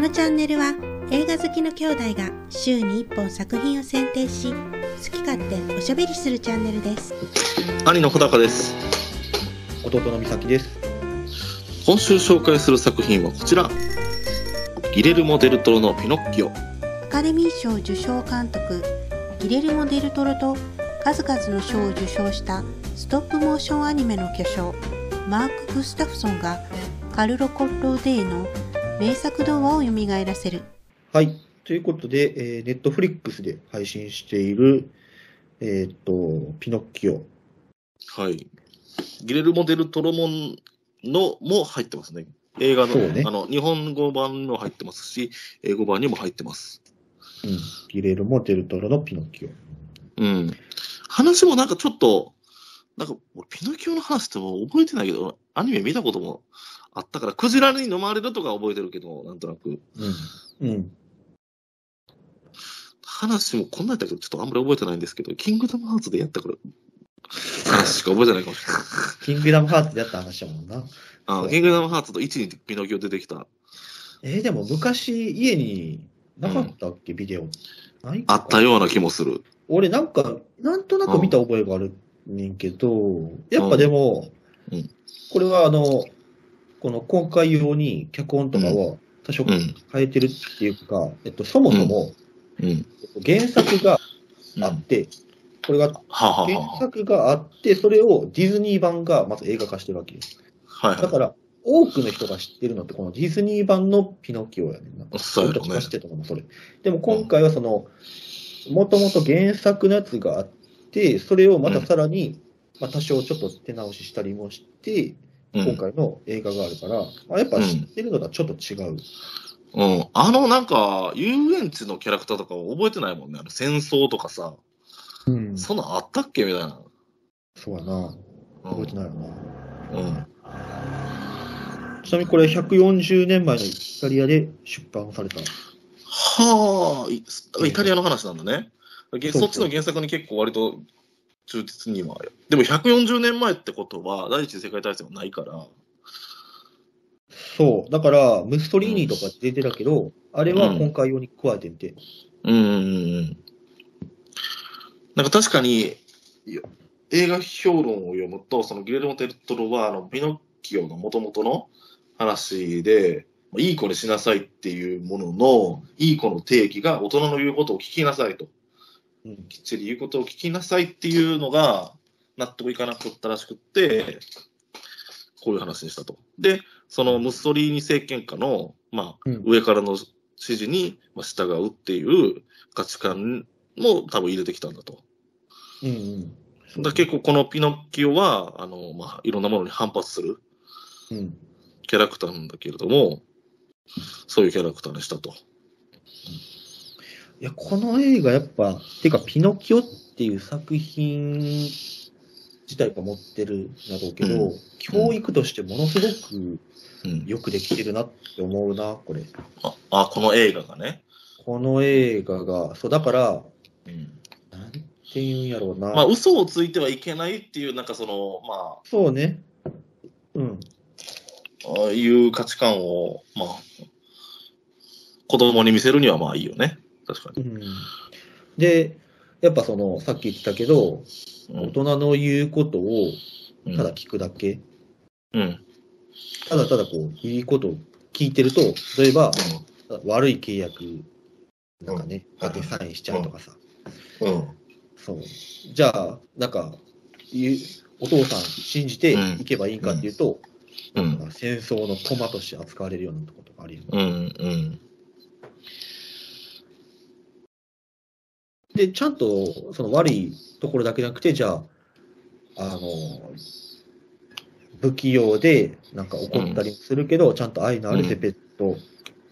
のチャンネルは映画好きの兄弟が週に1本作品を選定し好き勝手おしゃべりするチャンネルです。兄の穂高です。弟の美咲です。今週紹介する作品はこちら。ギレルモ・デルトロのピノッキオ。アカデミー賞受賞監督ギレルモ・デルトロと数々の賞を受賞したストップモーションアニメの巨匠マーク・グスタフソンがカルロ・コッローデーの名作童話を蘇らせるはい。ということで、えー、ネットフリックスで配信している、えーっと、ピノッキオ。はいギレルモ・デルトロモンのも入ってますね映画の,、そうねあの日本語版も入ってますし英語版にも入ってますうん。ギレルモ・デルトロのピノッキオ。うん話もなんかちょっとなんか俺ピノキオの話ってもう覚えてないけどアニメ見たこともあったからクジラに飲まれるとか覚えてるけどなんとなくうん。うん。話もこんなんやったけど、ちょっとあんまり覚えてないんですけど、キングダムハーツでやったから、話しか覚えてないかもしれない。キングダムハーツでやった話だもんな。あキングダムハーツと1にピノキオ出てきた。えーでも昔家になかったっけ、ビデオ。あったような気もする。俺なんか、なんとなく見た覚えがあるねんけど、やっぱでも、うんこれはあの、この公開用に脚本とかは多少うん。変えてるっていうか、えっと、そもそもうん。原作がうんあって、これが原は作があって、それをディズニー版がまず映画化してるわけです。あ、はいはだから、多くの人が知ってるのって、このディズニー版のピノキオやねんな。い。そうやろね知っ。てたのもそれ。でも今回はその、もともと原作のやつがあって、それをまたさらに、まあ多少ちょっと手直ししたりもして、うん今回の映画があるから、まあ、やっぱ知ってるのとはちょっと違う。うん。あの、なんか、遊園地のキャラクターとか覚えてないもんね。あの戦争とかさ、うんそんなんあったっけみたいな。そうやな。うん覚えてないよな。うん。ちなみにこれ140年前のイタリアで出版された。はあ、イイタリアの話なんだね。そっちの原作に結構割と忠実には。でも140年前ってことは、第一次世界大戦はないから。そう。だから、ムッソリーニとか出てたけど、あれは今回用に加えてみて。うんうんうん。なんか確かに、映画評論を読むと、そのギレルモ・デルトロは、あの、ピノッキオの元々の話で、いい子にしなさいっていうものの、いい子の定義が大人の言うことを聞きなさいと。うん。きっちり言うことを聞きなさいっていうのが納得いかなかったらしくって、こういう話にしたと。で、そのムッソリーニ政権下の、まあ、うん上からの指示にまあ従うっていう価値観も多分入れてきたんだと。うんうん。だ結構このピノッキオは、あの、まあ、いろんなものに反発するうん。キャラクターなんだけれども、そういうキャラクターにしたと。いや、この映画やっぱ、てか、ピノキオっていう作品自体が持ってるんだろうけど、うん教育としてものすごくうん。よくできてるなって思うな、これ。あ、あこの映画がね。この映画が、そう、だから、うん。なんて言うんやろうな。まあ、嘘をついてはいけないっていう、なんかその、まそうね。うん。あ、ああいう価値観を、まあ、子供に見せるにはまあいいよね。確かに。うん。で、やっぱその、さっき言ったけど、うん。大人の言うことをうんただ聞くだけ。うん。ただただこう、いいことを聞いてると、例えば、悪い契約なんかね、うんだけサインしちゃうとかさ。うん。そう。じゃあ、なんか、お父さん信じていけばいいかっていうと、うん。まあ戦争の駒として扱われるようなことがあるよね。うん。うん。で、ちゃんとその悪いところだけじゃなくて、じゃあ、あの、不器用でなんか怒ったりするけど、ちゃんと愛のあるペペット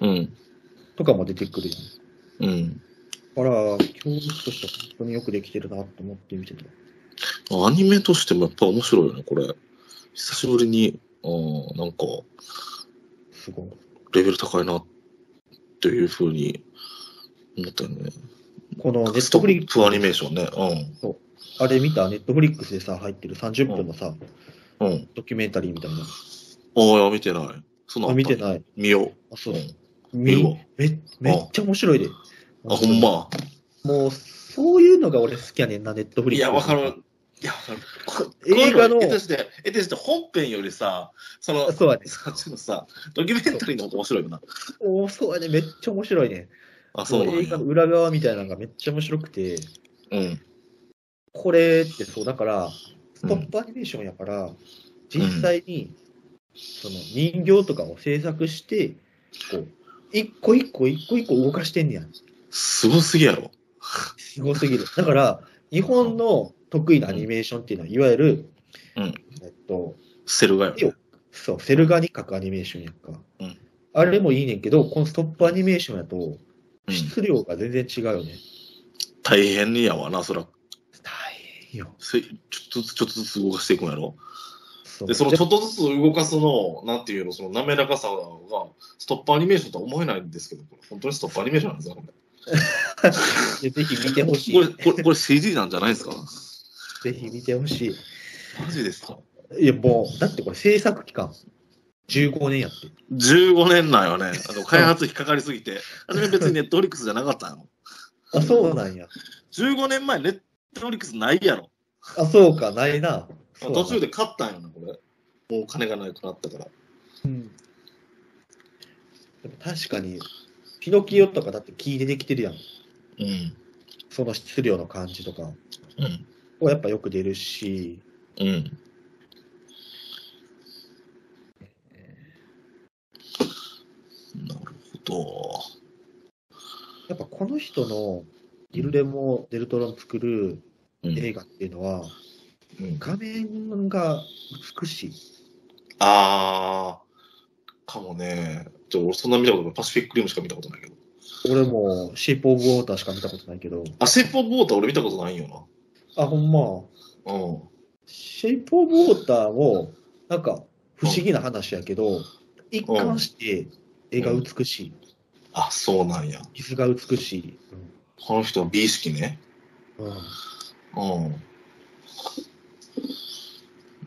うん。とかも出てくるよね。うん。だから、教育としては本当によくできてるなと思って見てた。アニメとしてもやっぱ面白いよね、これ。久しぶりに、うん、なんか、すごい。レベル高いなっていうふうに思ったよね。このネッストトフリックップアニメーションね。あれ見た？ネットフリックスでさ、入ってる30分のさ、うん。うん。ドキュメンタリーみたいな。ああ、いや見てない。そんなんあ見てない。見よあ、そうう。ん。み見るわめめっちゃ面白いで。あ、ほんま。もう、そういうのが俺好きやねんな、ネットフリックス。いや、わかる。いや、わかるこ。映画のえてして、えてして本編よりさ、その、そうやねさ、ドキュメンタリーの方が面白いよな。おーそうやね、めっちゃ面白いね。あ、そう映画の裏側みたいなのがめっちゃ面白くて、うん。これってそう、だから、スうんトップアニメーションやから、実際に、その人形とかを制作して、こう、一個一個一個一個動かしてんねや。すごすぎやろ。すごすぎる。だから、日本の得意なアニメーションっていうのは、いわゆる、うんえっと、セルガよ。そう、セル画に描くアニメーションやんか。うんあれもいいねんけど、このストップアニメーションやと、うん。質量が全然違うよね。大変にやわな、そら。大変よ。せちょっとずつ、ちょっとずつ動かしていくんやろ？で、そのちょっとずつ動かすの、なんていうの、その滑らかさが、ストップアニメーションとは思えないんですけど、これ本当にストップアニメーションなんですか、これ？ぜひ見てほしこれ、い。これ、これ CG なんじゃないですか？ぜひ見てほしマジですか？い。いや、もう、だってこれ制作期間、15年やって。15年なんよね。あの開発費かかりすぎて。初め別にネットフリックスじゃなかったの。あ、そうなんや。15年前ネットフリックスないやろ。あ、そうか、ないな。途中で買ったんよな、これ。もうお金がなくなったから。うん。でも確かに、ピノキオとかだって木でできてるやん。うん。その質量の感じとか。うん。やっぱよく出るし、うん。なるほど。やっぱこの人のギルレモ・デルトロの作るうん。映画っていうのは、うん、画面が美しい。あー、かもね。ちょ、俺そんな見たことない。パシフィックリムしか見たことないけど。俺もシェイプ・オブ・ウォーターしか見たことないけど、あ、セップオブウォーター俺見たことないんよあ、ほんま。な。うん。シェイプ・オブ・ウォーターも、なんか不思議な話やけど、一貫して絵が美しい。あ、そうなんや。傷が美しい。この人は美意識ね。うん。う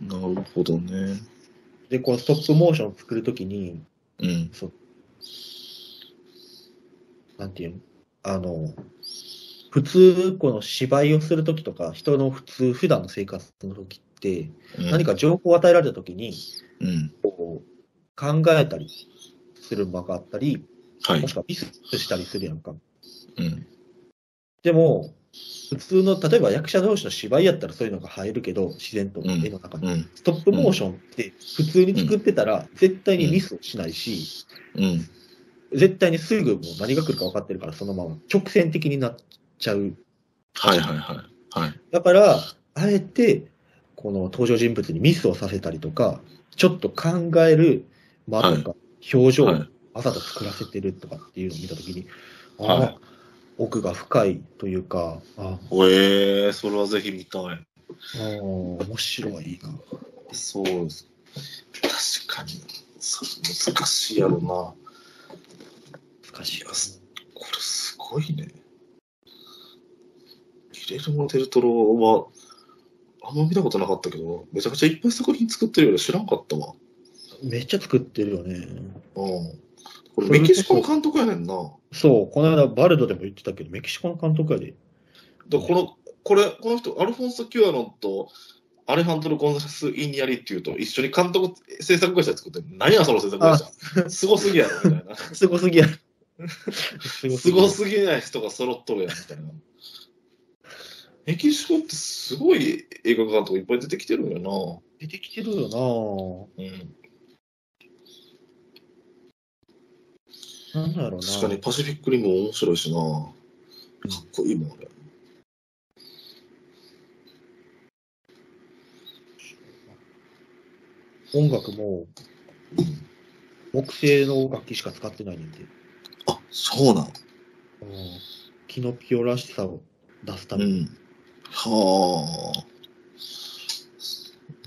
ん。なるほどね。で、このストップモーションを作るときに、うん。そう、なんていうの？あの、普通、この芝居をするときとか、人の普通、普段の生活のときって、うん何か情報を与えられたときに、うん。こう、考えたりする間があったり、はいもし。くはミスしたりするやんか。うん。でも、普通の、例えば役者同士の芝居やったらそういうのが入るけど、自然とうん絵の中に。うん。ストップモーションって普通に作ってたら絶対にミスをしないし、うん。絶対にすぐもう何が来るか分かってるからそのまま直線的になっちゃう。はいはいはい。はい。だから、あえてこの登場人物にミスをさせたりとか、ちょっと考える間とか表情をはいわざと作らせてるとかっていうのを見たときに、あはいあ、奥が深いというか、あおえー、それはぜひ見たい。あ、面白いな。そうです。確かに。難しいやろな。難しいです。これすごいね。ギレルモ・デルトロは、あんま見たことなかったけど、めちゃくちゃいっぱい作品作ってるようで知らんかったわ。めっちゃ作ってるよね。うん。これメキシコの監督やねんな。そう、この間バルドでも言ってたけど、メキシコの監督やで。でこの、これ、この人、アルフォンソ・キュアロンとアレハンドロ・ゴンザレス・イニアリっていうと、一緒に監督、制作会社作ってる、何やその制作会社。すごすぎやろ、みたいな。すごすぎや。す すごすぎない人が揃っとるやん、みたいな。メキシコってすごい映画監督いっぱい出てきてるんよ出てきてるよな。うん。ななんだろうな。確かにパシフィックリムも面白いしな。かっこいいもん、あれ。音楽も木製の楽器しか使ってないねんて。あ、そうなん。うんキノピオらしさを出すために。うん。はあ。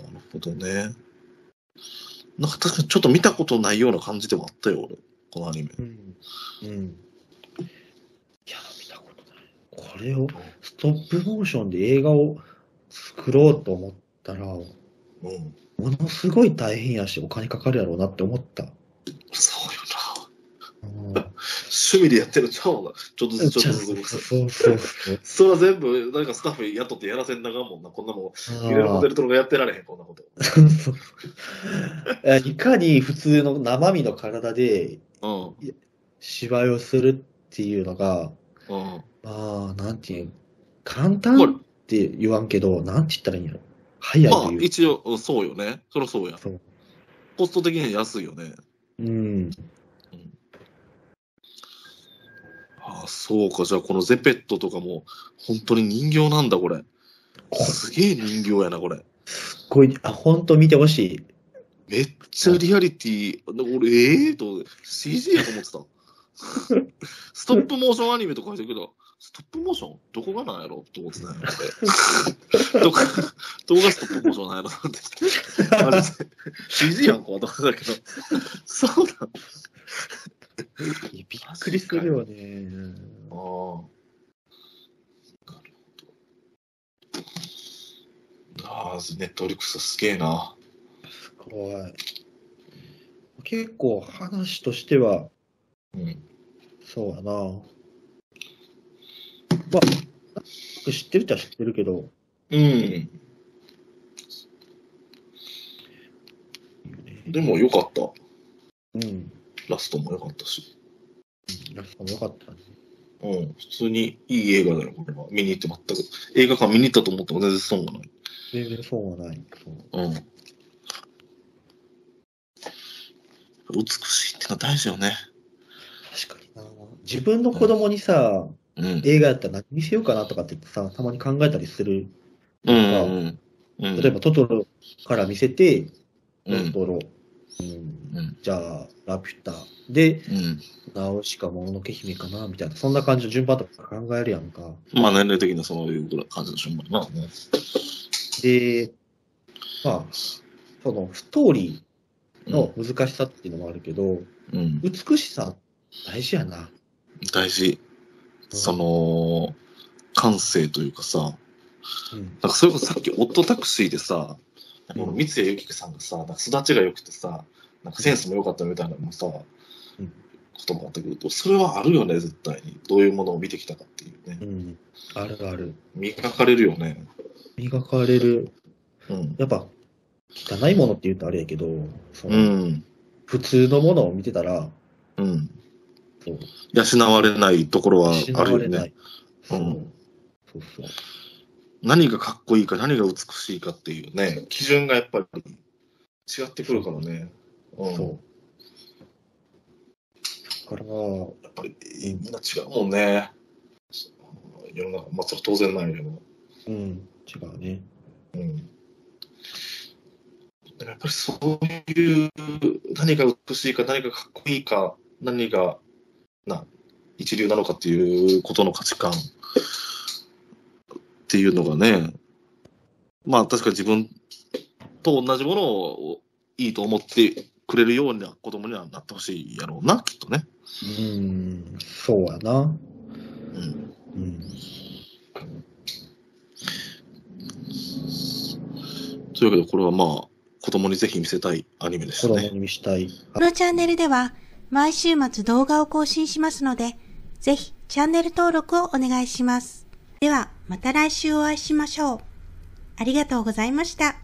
なるほどね。なんか確かにちょっと見たことないような感じでもあったよ、俺。このアニメ。うん。うん。いや、見たことない。これをストップモーションで映画を作ろうと思ったら、もうん。のすごい大変やし、お金かかるやろうなって思った。そうようん趣味でやってるちゃうな。ちょっとずつちょっとずつ。そうそうそう。それは全部、なんかスタッフ雇ってやらせんながんもんな。こんなもん、ギレルモ・デルトロがやってられへん、こんなこと。そういかに普通の生身の体でうん。芝居をするっていうのが、うん。まあ、なんていう、簡単って言わんけど、なんて言ったらいいんやろ。早いまあという、一応、うんそうよね。そりゃそうや。そう。コスト的には安いよね。うん。ああ、そうか。じゃあ、このゼペットとかも、本当に人形なんだ、これ。すげえ人形やな、これ。すっごい、あ、本当見てほしい。めっちゃリアリティ、俺、ええー、と、CG やと思ってた。ストップモーションアニメとか書いてるけど、ストップモーションどこがなんやろと思ってたんやろ どこ、がストップモーションなんやろって。あれ、CG やんか、と思ってたけど。そうだ。いやびっくりするよね。ああ。なるほど。ああ、ネットフリックスすげえな。すごい。結構話としては、うん。そうやな。まあ、知ってるっちゃ知ってるけど、うん。でもよかった。うん。ラストもよかったし。ラストもよかったね。うん。普通にいい映画だよ、これは。見に行って全く。映画館見に行ったと思っても全然損がない。全然そうはない。そううん。美しいってのは大事よね。確かにな。自分の子供にさ、うん。映画やったら何見せようかなとかってさ、たまに考えたりする。うんうんうん。例えば、トトロから見せて、うん、トトロ、うんうん。じゃあ、ラピュタ。で、うん。ナウシカ、もののけ姫かなみたいな、そんな感じの順番とか考えるやんか。まあ年齢的にはそういう感じでしょうな。で、まあ、そのストーリーの難しさっていうのもあるけど、うん。美しさ大事やな。大事。その、感性というかさ、うん。なんかそれこそさっき、オットタクシーでさ、なんかこの三谷由紀さんがさ、なんか育ちが良くてさ、なんかセンスも良かったみたいなのもさ、うんこともあったけど、それはあるよね、絶対に。どういうものを見てきたかっていうねう。ん。あるある。磨かれるよね。磨かれる。うん。やっぱ、汚いものって言うとあれやけど、そのうん。普通のものを見てたら、うん。そう養われないところは失あるよね。われない。そううんそうそう。何がかっこいいか、何が美しいかっていうね、基準がやっぱり違ってくるからね。うん。そう。だから、やっぱりみんな違うもんね。世の中、まあそれ当然ないけど。うん、違うね。うん。でもやっぱりそういう、何が美しいか、何がかっこいいか、何が、な、一流なのかっていうことの価値観っていうのがね、まあ確かに自分と同じものをいいと思ってくれるような子供にはなってほしいやろうな、きっとね。うん、そうやな。うん。うん。というわけで、これはまあ、子供にぜひ見せたいアニメでしたね。子供に見したい。このチャンネルでは毎週末動画を更新しますので、ぜひチャンネル登録をお願いします。ではまた来週お会いしましょう。ありがとうございました。